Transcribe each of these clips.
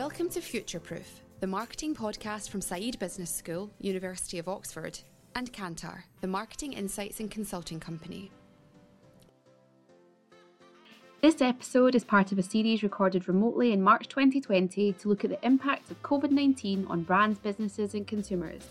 Welcome to Futureproof, the marketing podcast from Said Business School, University of Oxford, and Kantar, the marketing insights and consulting company. This episode is part of a series recorded remotely in March 2020 to look at the impact of COVID 19 on brands, businesses, and consumers.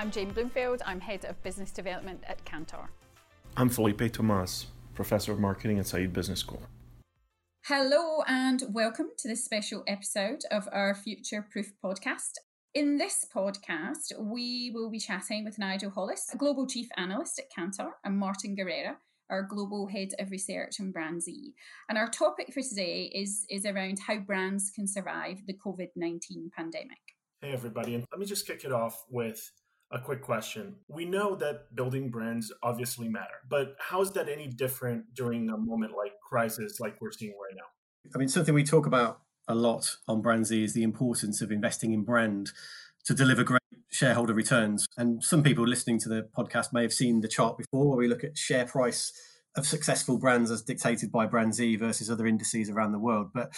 I'm Jane Bloomfield. I'm Head of Business Development at Kantar. I'm Felipe Thomaz, Professor of Marketing at Said Business School. Hello and welcome to this special episode of our Future Proof podcast. In this podcast, we will be chatting with Nigel Hollis, a Global Chief Analyst at Kantar, and Martin Guerrieria, our Global Head of Research and BrandZ. And our topic for today is, is around how brands can survive the COVID 19 pandemic. Hey, everybody, and let me just kick it off with a quick question. We know that building brands obviously matter, but how is that any different during a moment like crisis like we're seeing right now? I mean, something we talk about a lot on BrandZ is the importance of investing in brand to deliver great shareholder returns. And some people listening to the podcast may have seen the chart before where we look at share price of successful brands as dictated by BrandZ versus other indices around the world. But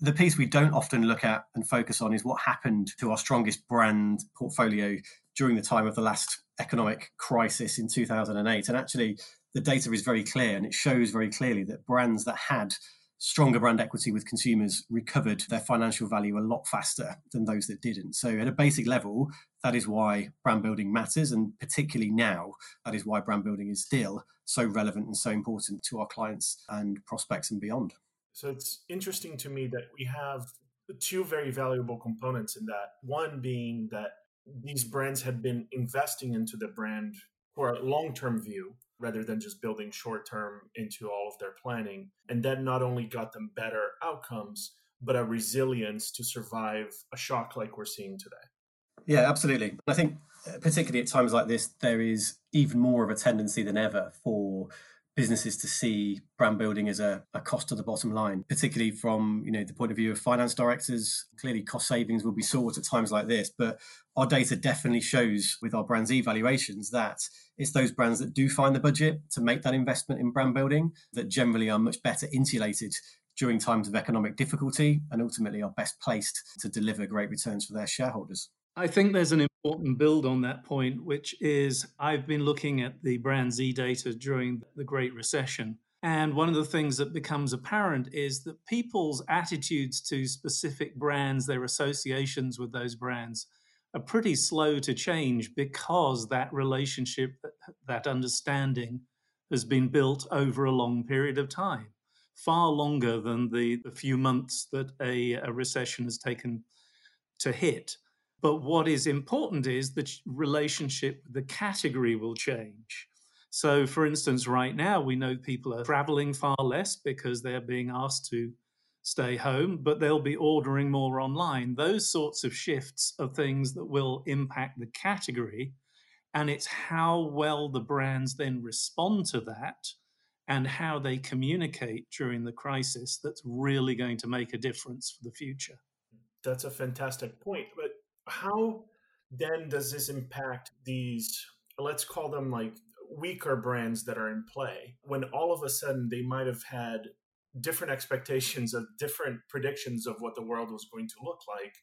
the piece we don't often look at and focus on is what happened to our strongest brand portfolio during the time of the last economic crisis in 2008. And actually, the data is very clear and it shows very clearly that brands that had stronger brand equity with consumers recovered their financial value a lot faster than those that didn't. So, at a basic level, that is why brand building matters. And particularly now, that is why brand building is still so relevant and so important to our clients and prospects and beyond. So, it's interesting to me that we have two very valuable components in that. One being that these brands had been investing into the brand for a long term view rather than just building short term into all of their planning. And that not only got them better outcomes, but a resilience to survive a shock like we're seeing today. Yeah, absolutely. I think, uh, particularly at times like this, there is even more of a tendency than ever for businesses to see brand building as a, a, cost to the bottom line, particularly from you know the point of view of finance directors. Clearly, cost savings will be sought at times like this, but our data definitely shows with our brands evaluations that it's those brands that do find the budget to make that investment in brand building that generally are much better insulated during times of economic difficulty and ultimately are best placed to deliver great returns for their shareholders. I think there's an important build on that point, which is I've been looking at the BrandZ data during the Great Recession. And one of the things that becomes apparent is that people's attitudes to specific brands, their associations with those brands, are pretty slow to change because that relationship, that understanding has been built over a long period of time, far longer than the, the few months that a, a recession has taken to hit. But what is important is the relationship, the category will change. So, for instance, right now, we know people are traveling far less because they're being asked to stay home, but they'll be ordering more online. Those sorts of shifts are things that will impact the category. And it's how well the brands then respond to that and how they communicate during the crisis that's really going to make a difference for the future. That's a fantastic point. How then does this impact these let's call them like weaker brands that are in play when all of a sudden they might have had different expectations of different predictions of what the world was going to look like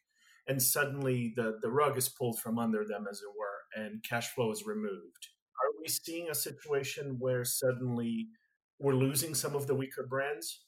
and suddenly the, the rug is pulled from under them as it were and cash flow is removed? Are we seeing a situation where suddenly we're losing some of the weaker brands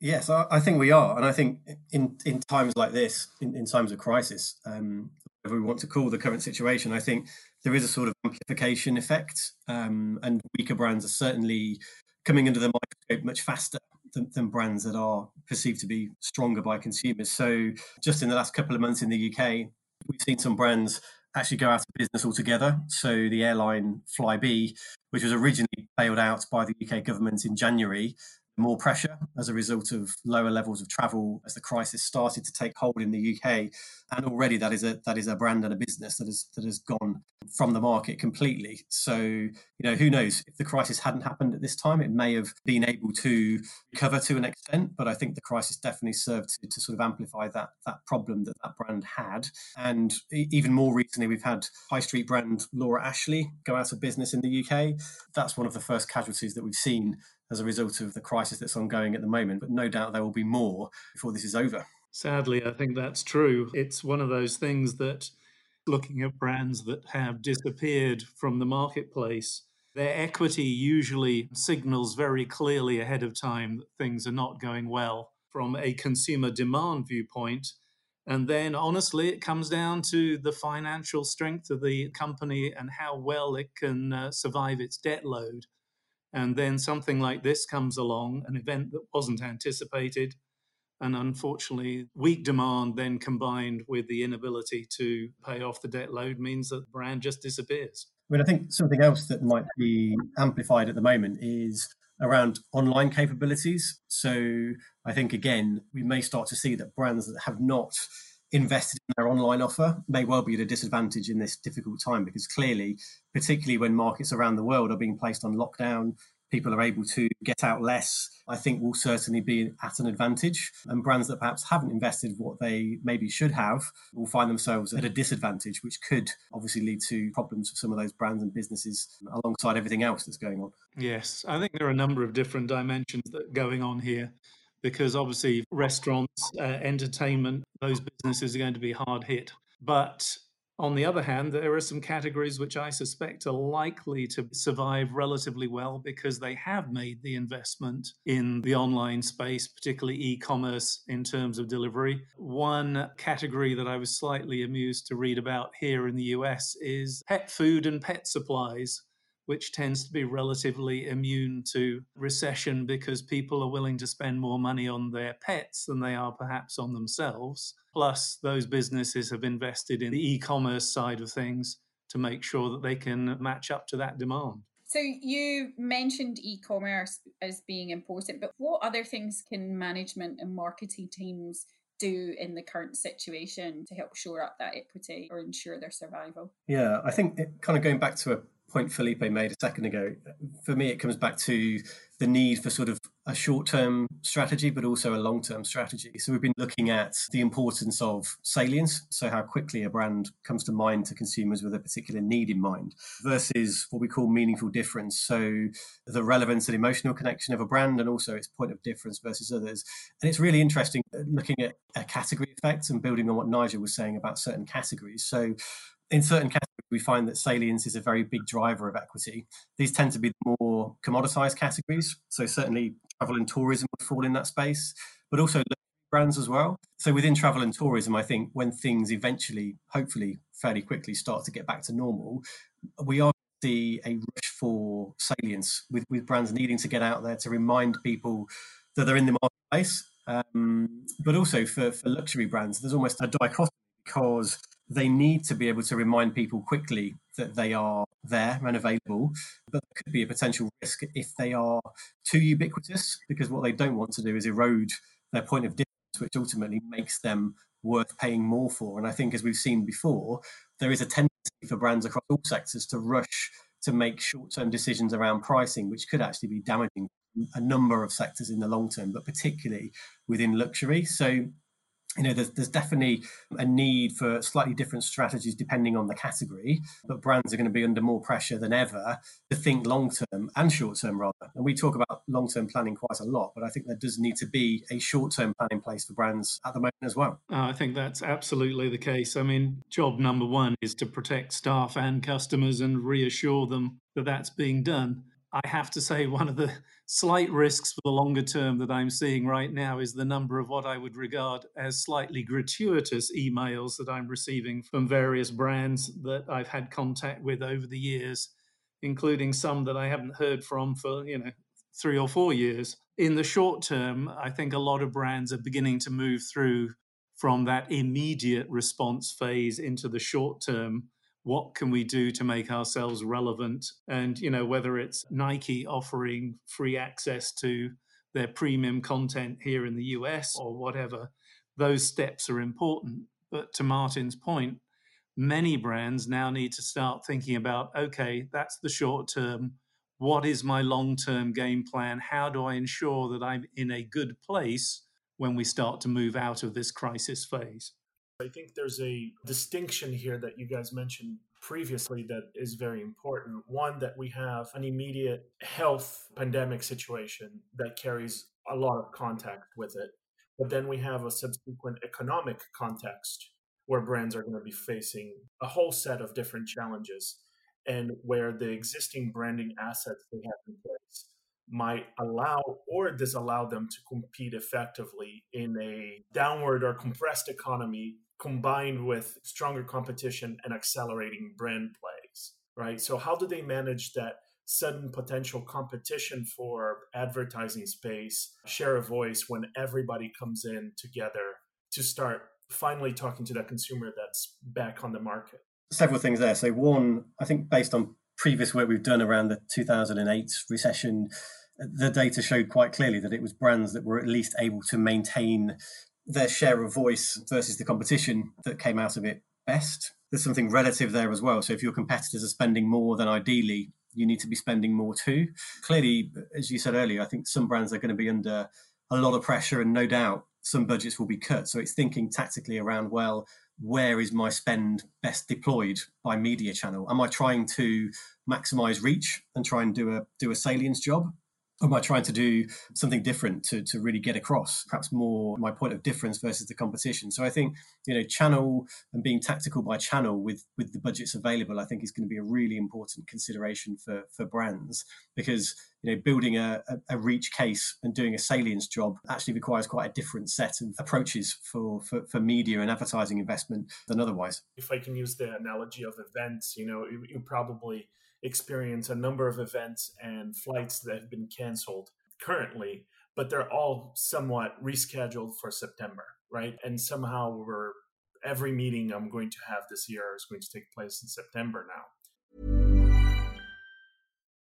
yes i, think we are and i think in in times like this in, in times of crisis um, whatever we want to call the current situation i think there is a sort of amplification effect um, and weaker brands are certainly coming under the microscope much faster than, than, brands that are perceived to be stronger by consumers. So, just in the last couple of months in the UK, we've seen some brands actually go out of business altogether. So, the airline Flybe, which was originally bailed out by the UK government in January, more pressure as a result of lower levels of travel as the crisis started to take hold in the UK, and already that is a that is a brand and a business that has that has gone from the market completely. So you know who knows if the crisis hadn't happened at this time, it may have been able to recover to an extent, but I think the crisis definitely served to, to sort of amplify that that problem that that brand had. And even more recently, we've had high street brand Laura Ashley go out of business in the UK. That's one of the first casualties that we've seen as a result of the crisis that's ongoing at the moment. But no doubt there will be more before this is over. Sadly, I think that's true. It's one of those things that looking at brands that have disappeared from the marketplace, their equity usually signals very clearly ahead of time that things are not going well from a consumer demand viewpoint. And then, honestly, it comes down to the financial strength of the company and how well it can uh, survive its debt load. And then something like this comes along, an event that wasn't anticipated. And unfortunately, weak demand then combined with the inability to pay off the debt load means that the brand just disappears. I mean, I think something else that might be amplified at the moment is around online capabilities. So I think, again, we may start to see that brands that have not invested in their online offer may well be at a disadvantage in this difficult time because clearly, particularly when markets around the world are being placed on lockdown, people are able to get out less, I think will certainly be at an advantage. And brands that perhaps haven't invested what they maybe should have will find themselves at a disadvantage, which could obviously lead to problems for some of those brands and businesses alongside everything else that's going on. Yes, I think there are a number of different dimensions that are going on here because obviously restaurants, uh, entertainment, those businesses are going to be hard hit. But on the other hand, there are some categories which I suspect are likely to survive relatively well because they have made the investment in the online space, particularly e commerce in terms of delivery. One category that I was slightly amused to read about here in the US is pet food and pet supplies which tends to be relatively immune to recession because people are willing to spend more money on their pets than they are perhaps on themselves. Plus, those businesses have invested in the e commerce side of things to make sure that they can match up to that demand. So, you mentioned e commerce as being important, but what other things can management and marketing teams do in the current situation to help shore up that equity or ensure their survival? Yeah, I think it, kind of going back to a point Felipe made a second ago, for me, it comes back to the need for sort of a short term strategy, but also a long term strategy. So we've been looking at the importance of salience, so how quickly a brand comes to mind to consumers with a particular need in mind, versus what we call meaningful difference. So the relevance and emotional connection of a brand, and also its point of difference versus others. And it's really interesting uh, looking at a category effect and building on what Nigel was saying about certain categories. So in certain categories, we find that salience is a very big driver of equity. These tend to be more commoditized categories. So certainly travel and tourism would fall in that space, but also brands as well. So within travel and tourism, I think when things eventually, hopefully fairly quickly start to get back to normal, we are going to see a rush for salience with, with brands needing to get out there to remind people that they're in the marketplace. Um, but also for, for luxury brands, there's almost a dichotomy because they need to be able to remind people quickly that they are there and available. But there could be a potential risk if they are too ubiquitous, because what they don't want to do is erode their point of difference, which ultimately makes them worth paying more for. And I think, as we've seen before, there is a tendency for brands across all sectors to rush to make short term decisions around pricing, which could actually be damaging a number of sectors in the long term, but particularly within luxury. So you know, there's, there's definitely a need for slightly different strategies depending on the category, but brands are going to be under more pressure than ever to think long term and short term rather. And we talk about long term planning quite a lot, but I think there does need to be a short term plan in place for brands at the moment as well. Uh, I think that's absolutely the case. I mean, job number one is to protect staff and customers and reassure them that that's being done. I have to say, one of the slight risks for the longer term that I'm seeing right now is the number of what I would regard as slightly gratuitous emails that I'm receiving from various brands that I've had contact with over the years, including some that I haven't heard from for, you know, three or four years. In the short term, I think a lot of brands are beginning to move through from that immediate response phase into the short term what can we do to make ourselves relevant? And you know whether it's nike offering free access to their premium content here in the us or whatever those steps are important. But to martin's point many brands now need to start thinking about okay that's the short term. What is my long term game plan? How do i ensure that i'm in a good place when we start to move out of this crisis phase I think there's a distinction here that you guys mentioned previously that is very important. One, that we have an immediate health pandemic situation that carries a lot of contact with it. But then we have a subsequent economic context where brands are going to be facing a whole set of different challenges and where the existing branding assets they have in place might allow or disallow them to compete effectively in a downward or compressed economy combined with stronger competition and accelerating brand plays, right? So, how do they manage that sudden potential competition for advertising space, share a voice when everybody comes in together to start finally talking to that consumer that's back on the market? Several things there. So, one, I think based on previous work we've done around the 2008 recession, the data showed quite clearly that it was brands that were at least able to maintain their share of voice versus the competition that came out of it best. There's something relative there as well. So if your competitors are spending more than ideally, you need to be spending more too. Clearly, as you said earlier, I think some brands are going to be under a lot of pressure and no doubt some budgets will be cut. So it's thinking tactically around, well, where is my spend best deployed by media channel? Am I trying to maximize reach and try and do a do a salience job? Am I trying to do something different to, to really get across perhaps more my point of difference versus the competition? So I think, you know, channel and being tactical by channel with, with the budgets available, I think is going to be a really important consideration for, for brands because, you know, building a, a, reach case and doing a salience job actually requires quite a different set of approaches for, for, for media and advertising investment than otherwise. If I can use the analogy of events, you know, you, you probably experience a number of events and flights that have been canceled currently, but they're all somewhat rescheduled for September, right? And somehow we're every meeting I'm going to have this year is going to take place in September now.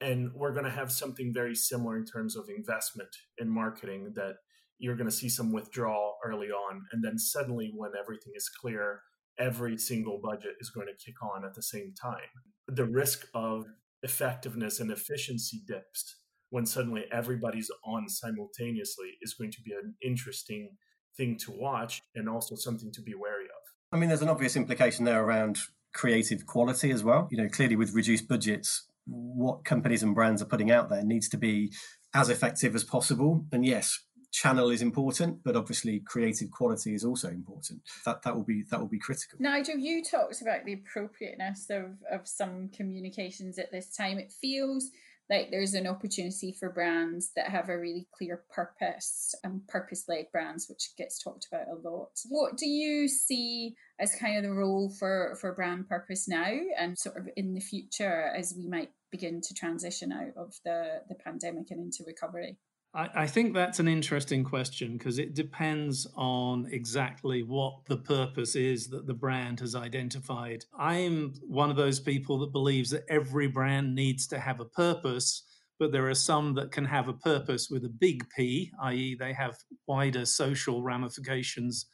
And we're going to have something very similar in terms of investment in marketing that you're going to see some withdrawal early on and then suddenly when everything is clear every single budget is going to kick on at the same time. The risk of effectiveness and efficiency dips when suddenly everybody's on simultaneously is going to be an interesting thing to watch and also something to be wary of. I mean there's an obvious implication there around creative quality as well. You know clearly with reduced budgets what companies and brands are putting out there needs to be as effective as possible. And yes, channel is important, but obviously creative quality is also important. That that will be that will be critical. Nigel, you talked about the appropriateness of, of some communications at this time. It feels like there's an opportunity for brands that have a really clear purpose and purpose led brands, which gets talked about a lot. What do you see as kind of the role for, for brand purpose now and sort of in the future as we might begin to transition out of the, the pandemic and into recovery? I, I think that's an interesting question because it depends on exactly what the purpose is that the brand has identified. I'm one of those people that believes that every brand needs to have a purpose, but there are some that can have a purpose with a big P, i.e., they have wider social ramifications.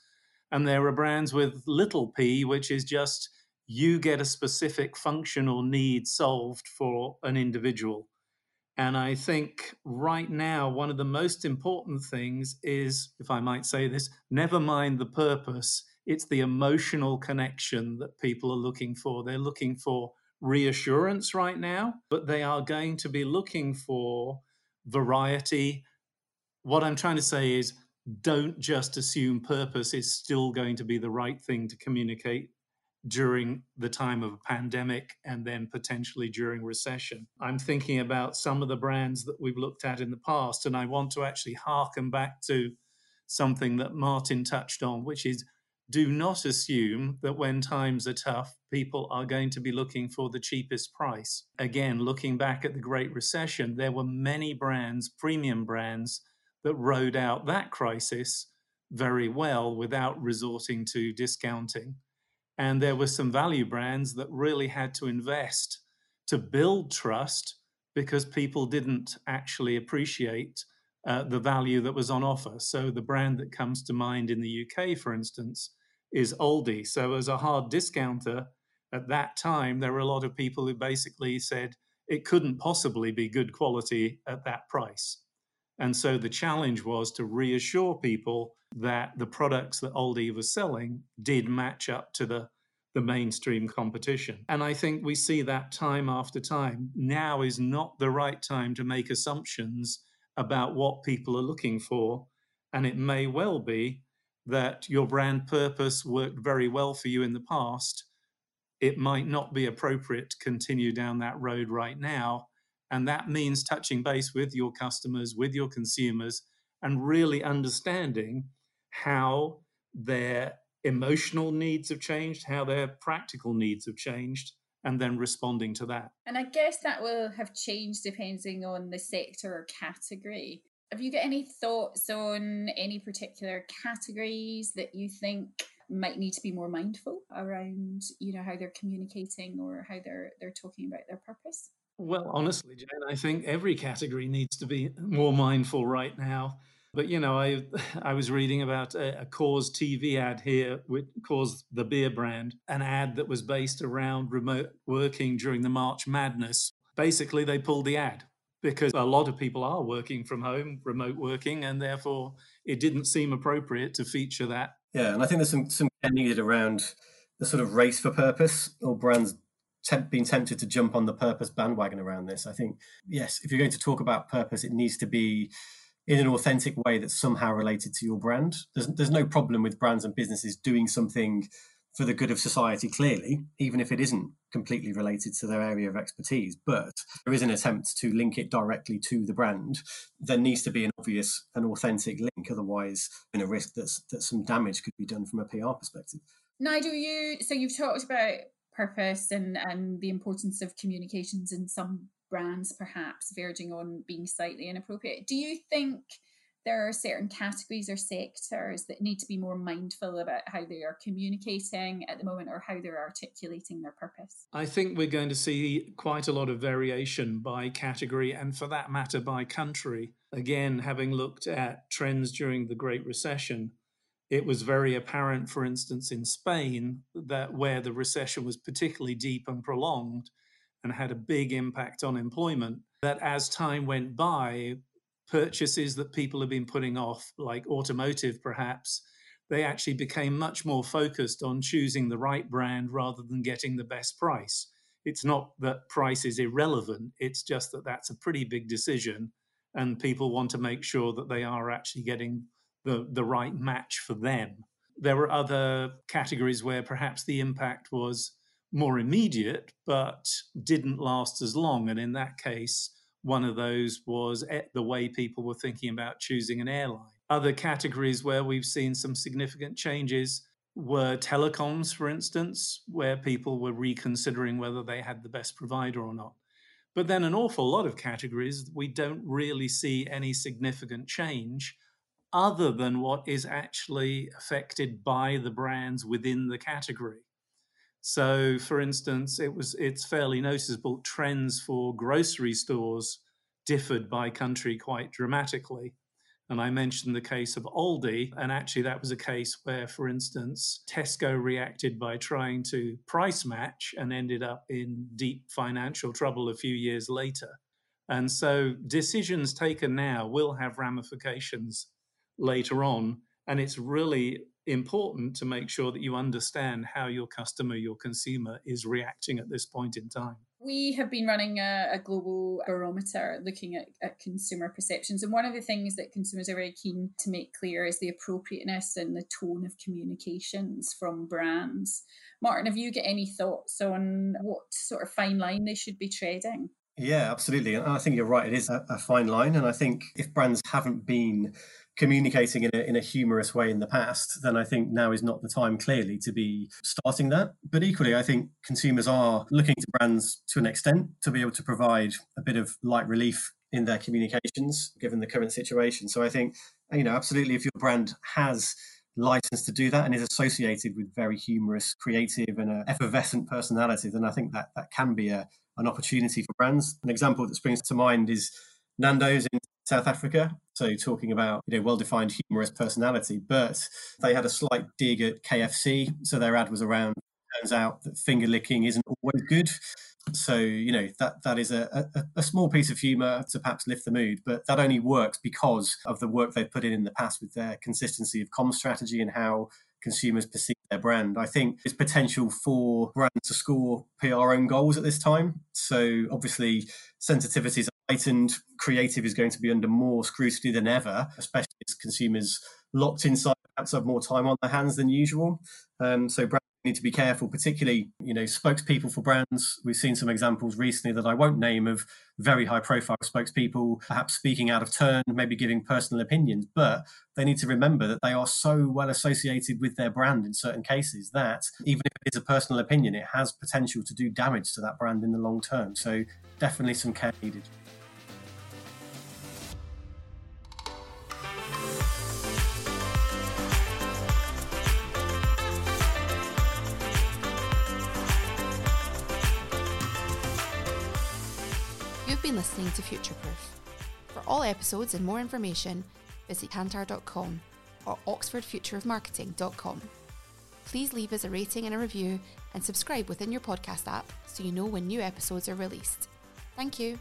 And there are brands with little p, which is just you get a specific function or need solved for an individual. And I think right now, one of the most important things is, if I might say this, never mind the purpose, it's the emotional connection that people are looking for. They're looking for reassurance right now, but they are going to be looking for variety. What I'm trying to say is, don't just assume purpose is still going to be the right thing to communicate during the time of a pandemic and then potentially during recession. I'm thinking about some of the brands that we've looked at in the past, and I want to actually harken back to something that Martin touched on, which is do not assume that when times are tough, people are going to be looking for the cheapest price. Again, looking back at the Great Recession, there were many brands, premium brands, that rode out that crisis very well without resorting to discounting. And there were some value brands that really had to invest to build trust because people didn't actually appreciate uh, the value that was on offer. So the brand that comes to mind in the UK, for instance, is Aldi. So as a hard discounter at that time, there were a lot of people who basically said it couldn't possibly be good quality at that price. And so the challenge was to reassure people that the products that Aldi was selling did match up to the, the mainstream competition. And I think we see that time after time. Now is not the right time to make assumptions about what people are looking for. And it may well be that your brand purpose worked very well for you in the past. It might not be appropriate to continue down that road right now and that means touching base with your customers, with your consumers, and really understanding how their emotional needs have changed, how their practical needs have changed, and then responding to that. And I guess that will have changed depending on the sector or category. Have you got any thoughts on any particular categories that you think might need to be more mindful around, you know, how they're communicating or how they're they're talking about their purpose? Well, honestly, Jane, I think every category needs to be more mindful right now. But you know, I I was reading about a, a Coors TV ad here with Coors the beer brand, an ad that was based around remote working during the March Madness. Basically, they pulled the ad because a lot of people are working from home, remote working, and therefore it didn't seem appropriate to feature that. Yeah, and I think there's some some needed around the sort of race for purpose or brands temp- been tempted to jump on the purpose bandwagon around this. I think, yes, if you're going to talk about purpose, it needs to be in an authentic way that's somehow related to your brand. There's, there's no problem with brands and businesses doing something for the good of society, clearly, even if it isn't completely related to their area of expertise. But there is an attempt to link it directly to the brand. There needs to be an obvious and authentic link, otherwise, in a risk that that some damage could be done from a PR perspective. Nigel, you so you've talked about purpose and and the importance of communications in some brands perhaps verging on being slightly inappropriate do you think there are certain categories or sectors that need to be more mindful about how they are communicating at the moment or how they're articulating their purpose? I think we're going to see quite a lot of variation by category and, for that matter, by country. Again, having looked at trends during the Great Recession, it was very apparent, for instance, in Spain, that where the recession was particularly deep and prolonged and had a big impact on employment, that as time went by, purchases that people have been putting off, like automotive perhaps, they actually became much more focused on choosing the right brand rather than getting the best price. It's not that price is irrelevant, it's just that that's a pretty big decision and people want to make sure that they are actually getting the, the right match for them. There were other categories where perhaps the impact was more immediate, but didn't last as long. And in that case, one of those was the way people were thinking about choosing an airline. Other categories where we've seen some significant changes were telecoms, for instance, where people were reconsidering whether they had the best provider or not. But then an awful lot of categories, we don't really see any significant change other than what is actually affected by the brands within the category. So, for instance, it was it's fairly noticeable trends for grocery stores differed by country quite dramatically. And I mentioned the case of Aldi, and actually that was a case where, for instance, Tesco reacted by trying to price match and ended up in deep financial trouble a few years later. And so decisions taken now will have ramifications later on. And it's really important to make sure that you understand how your customer, your consumer is reacting at this point in time. We have been running a, a global barometer looking at, at, consumer perceptions. And one of the things that consumers are very keen to make clear is the appropriateness and the tone of communications from brands. Martin, have you got any thoughts on what sort of fine line they should be treading? Yeah, absolutely. And I think you're right. It is a, a fine line. And I think if brands haven't been communicating in a, in a humorous way in the past, then I think now is not the time clearly to be starting that. But equally, I think consumers are looking to brands to an extent to be able to provide a bit of light relief in their communications given the current situation. So I think, you know, absolutely, if your brand has license to do that and is associated with very humorous, creative, and effervescent personality, then I think that that can be a, an opportunity for brands. An example that springs to mind is Nando's in South Africa. So talking about you know well-defined humorous personality, but they had a slight dig at KFC. So their ad was around. Turns out that finger licking isn't always good. So you know that that is a, a, a small piece of humour to perhaps lift the mood, but that only works because of the work they've put in in the past with their consistency of com strategy and how consumers perceive their brand. I think there's potential for brands to score PR own goals at this time. So obviously sensitivities heightened creative is going to be under more scrutiny than ever, especially as consumers locked inside perhaps have more time on their hands than usual. Um, so brands need to be careful, particularly you know spokespeople for brands. We've seen some examples recently that I won't name of very high profile spokespeople, perhaps speaking out of turn, maybe giving personal opinions, but they need to remember that they are so well associated with their brand in certain cases that even if it is a personal opinion, it has potential to do damage to that brand in the long term. So definitely some care needed. Listening to Futureproof. For all episodes and more information, visit kantar.com or oxfordfutureofmarketing.com. Please leave us a rating and a review and subscribe within your podcast app so you know when new episodes are released. Thank you.